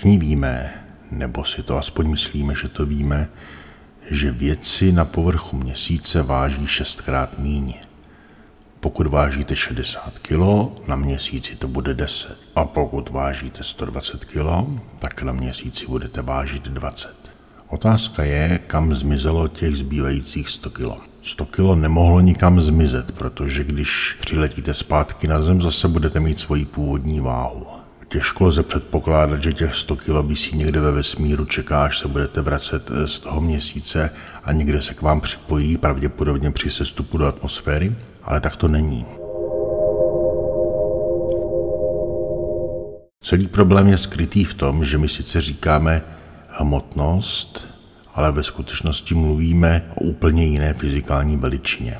Všichni víme, nebo si to aspoň myslíme, že to víme, že věci na povrchu měsíce váží šestkrát míň. Pokud vážíte 60 kg, na měsíci to bude 10. A pokud vážíte 120 kg, tak na měsíci budete vážit 20. Otázka je, kam zmizelo těch zbývajících 100 kg. 100 kg nemohlo nikam zmizet, protože když přiletíte zpátky na zem, zase budete mít svoji původní váhu. Těžko lze předpokládat, že těch 100 kg vysí někde ve vesmíru, čeká, až se budete vracet z toho měsíce a někde se k vám připojí, pravděpodobně při sestupu do atmosféry, ale tak to není. Celý problém je skrytý v tom, že my sice říkáme hmotnost, ale ve skutečnosti mluvíme o úplně jiné fyzikální veličině.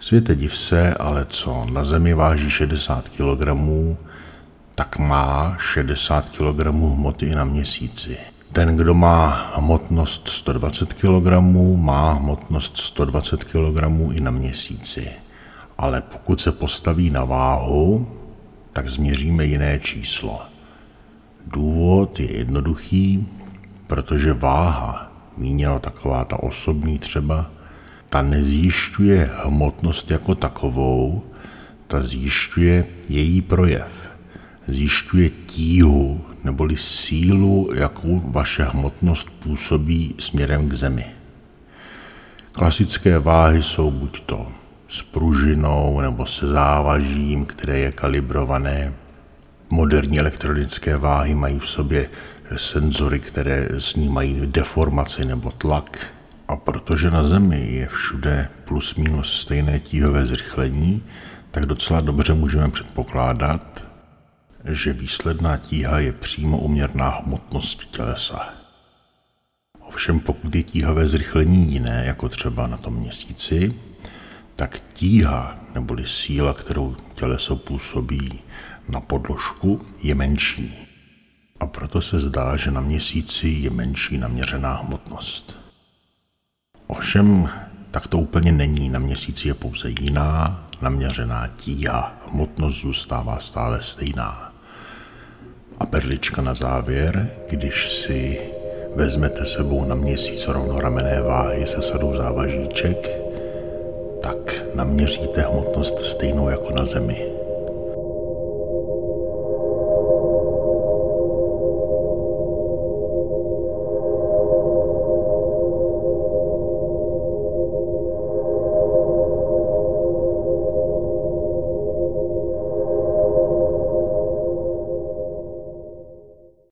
Světe div se, ale co na Zemi váží 60 kg, tak má 60 kg hmoty i na měsíci. Ten, kdo má hmotnost 120 kg, má hmotnost 120 kg i na měsíci. Ale pokud se postaví na váhu, tak změříme jiné číslo. Důvod je jednoduchý, protože váha, míněno taková ta osobní třeba, ta nezjišťuje hmotnost jako takovou, ta zjišťuje její projev zjišťuje tíhu neboli sílu, jakou vaše hmotnost působí směrem k Zemi. Klasické váhy jsou buď to s pružinou nebo se závažím, které je kalibrované. Moderní elektronické váhy mají v sobě senzory, které snímají deformaci nebo tlak. A protože na Zemi je všude plus minus stejné tíhové zrychlení, tak docela dobře můžeme předpokládat, že výsledná tíha je přímo uměrná hmotnosti tělesa. Ovšem pokud je tíhavé zrychlení jiné, jako třeba na tom měsíci, tak tíha neboli síla, kterou těleso působí na podložku, je menší. A proto se zdá, že na měsíci je menší naměřená hmotnost. Ovšem, tak to úplně není. Na měsíci je pouze jiná naměřená tíha. Hmotnost zůstává stále stejná. A perlička na závěr, když si vezmete sebou na měsíc rovnoramené váhy se sadou závažíček, tak naměříte hmotnost stejnou jako na Zemi.